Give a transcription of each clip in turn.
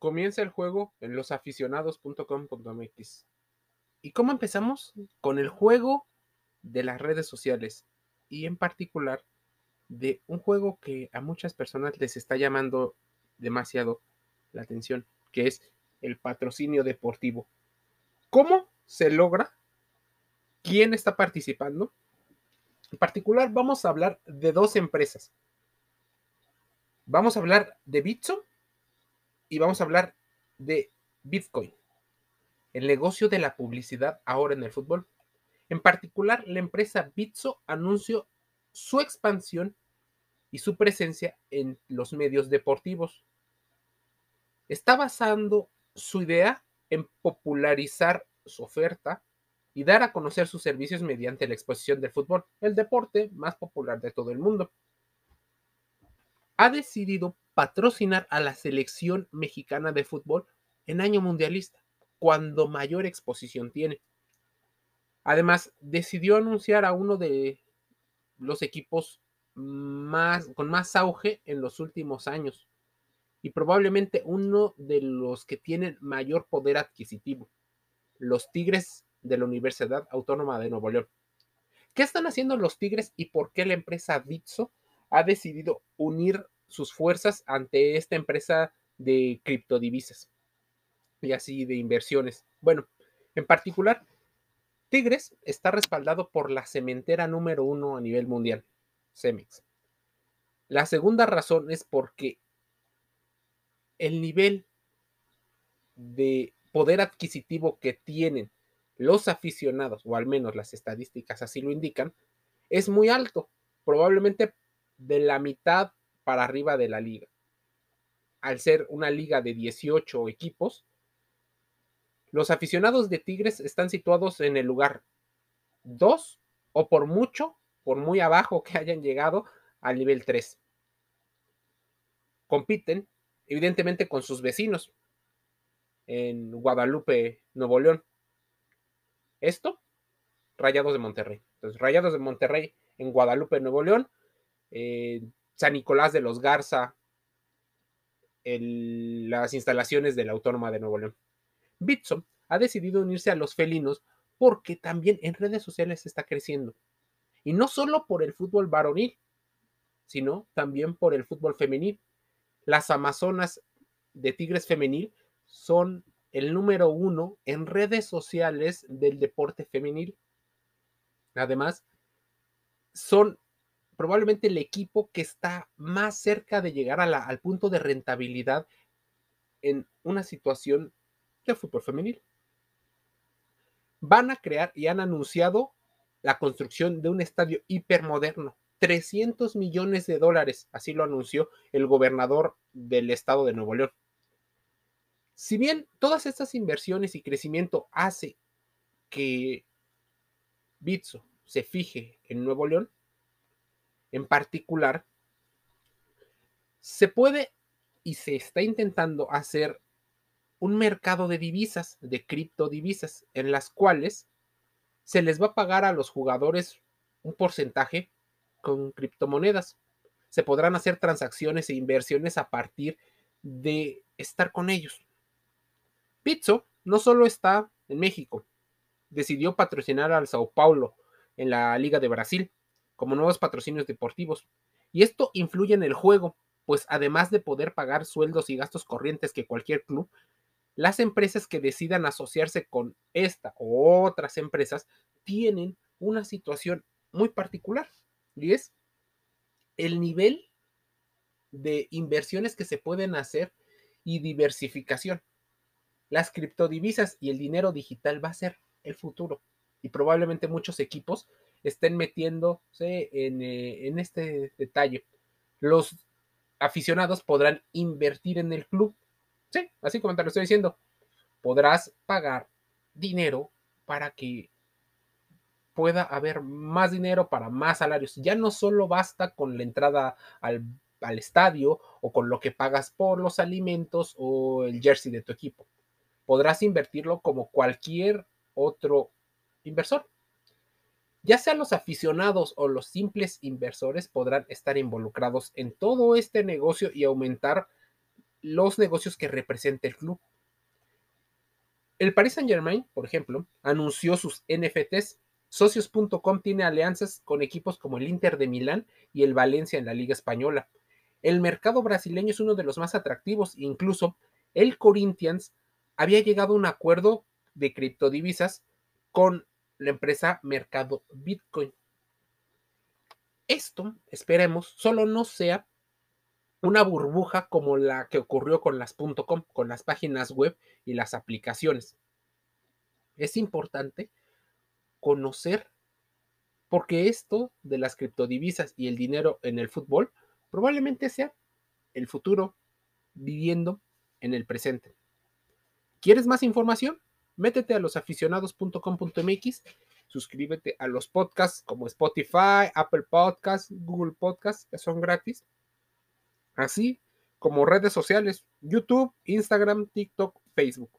Comienza el juego en losaficionados.com.mx. ¿Y cómo empezamos? Con el juego de las redes sociales y en particular de un juego que a muchas personas les está llamando demasiado la atención, que es el patrocinio deportivo. ¿Cómo se logra? ¿Quién está participando? En particular vamos a hablar de dos empresas. Vamos a hablar de Bitso y vamos a hablar de Bitcoin, el negocio de la publicidad ahora en el fútbol. En particular, la empresa Bitso anunció su expansión y su presencia en los medios deportivos. Está basando su idea en popularizar su oferta y dar a conocer sus servicios mediante la exposición del fútbol, el deporte más popular de todo el mundo. Ha decidido patrocinar a la selección mexicana de fútbol en año mundialista, cuando mayor exposición tiene. Además, decidió anunciar a uno de los equipos más, con más auge en los últimos años y probablemente uno de los que tienen mayor poder adquisitivo, los Tigres de la Universidad Autónoma de Nuevo León. ¿Qué están haciendo los Tigres y por qué la empresa Bitso ha decidido unir sus fuerzas ante esta empresa de criptodivisas y así de inversiones? Bueno, en particular, Tigres está respaldado por la cementera número uno a nivel mundial, Cemex. La segunda razón es porque el nivel de poder adquisitivo que tienen los aficionados, o al menos las estadísticas así lo indican, es muy alto, probablemente de la mitad para arriba de la liga. Al ser una liga de 18 equipos, los aficionados de Tigres están situados en el lugar 2 o por mucho, por muy abajo que hayan llegado al nivel 3. Compiten, evidentemente, con sus vecinos en Guadalupe, Nuevo León. Esto, Rayados de Monterrey. Entonces, Rayados de Monterrey en Guadalupe, Nuevo León, eh, San Nicolás de los Garza, las instalaciones de la Autónoma de Nuevo León. Bitso ha decidido unirse a los felinos porque también en redes sociales está creciendo. Y no solo por el fútbol varonil, sino también por el fútbol femenil. Las Amazonas de Tigres Femenil son el número uno en redes sociales del deporte femenil. Además, son probablemente el equipo que está más cerca de llegar al punto de rentabilidad en una situación de fútbol femenil. Van a crear y han anunciado la construcción de un estadio hipermoderno. 300 millones de dólares, así lo anunció el gobernador del estado de Nuevo León. Si bien todas estas inversiones y crecimiento hace que Bitso se fije en Nuevo León, en particular, se puede y se está intentando hacer un mercado de divisas, de criptodivisas, en las cuales se les va a pagar a los jugadores un porcentaje con criptomonedas. Se podrán hacer transacciones e inversiones a partir de estar con ellos. Pizzo no solo está en México, decidió patrocinar al Sao Paulo en la Liga de Brasil como nuevos patrocinios deportivos. Y esto influye en el juego, pues además de poder pagar sueldos y gastos corrientes que cualquier club, las empresas que decidan asociarse con esta o otras empresas tienen una situación muy particular y es el nivel de inversiones que se pueden hacer y diversificación. Las criptodivisas y el dinero digital va a ser el futuro y probablemente muchos equipos estén metiéndose en, eh, en este detalle. Los aficionados podrán invertir en el club Sí, así como te lo estoy diciendo. Podrás pagar dinero para que pueda haber más dinero para más salarios. Ya no solo basta con la entrada al, al, estadio o con lo que pagas por los alimentos o el jersey de tu equipo. Podrás invertirlo como cualquier otro inversor. Ya sean los aficionados o los simples inversores podrán estar involucrados en todo este negocio y aumentar los negocios que representa el club. El Paris Saint Germain, por ejemplo, anunció sus NFTs. Socios.com tiene alianzas con equipos como el Inter de Milán y el Valencia en la Liga Española. El mercado brasileño es uno de los más atractivos, incluso el Corinthians había llegado a un acuerdo de criptodivisas con la empresa Mercado Bitcoin. Esto, esperemos, solo no sea una burbuja como la que ocurrió con las .com, con las páginas web y las aplicaciones. Es importante conocer porque esto de las criptodivisas y el dinero en el fútbol probablemente sea el futuro viviendo en el presente. ¿Quieres más información? Métete a losaficionados.com.mx, suscríbete a los podcasts como Spotify, Apple Podcasts, Google Podcasts, que son gratis así como redes sociales, YouTube, Instagram, TikTok, Facebook.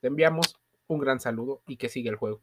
Te enviamos un gran saludo y que siga el juego.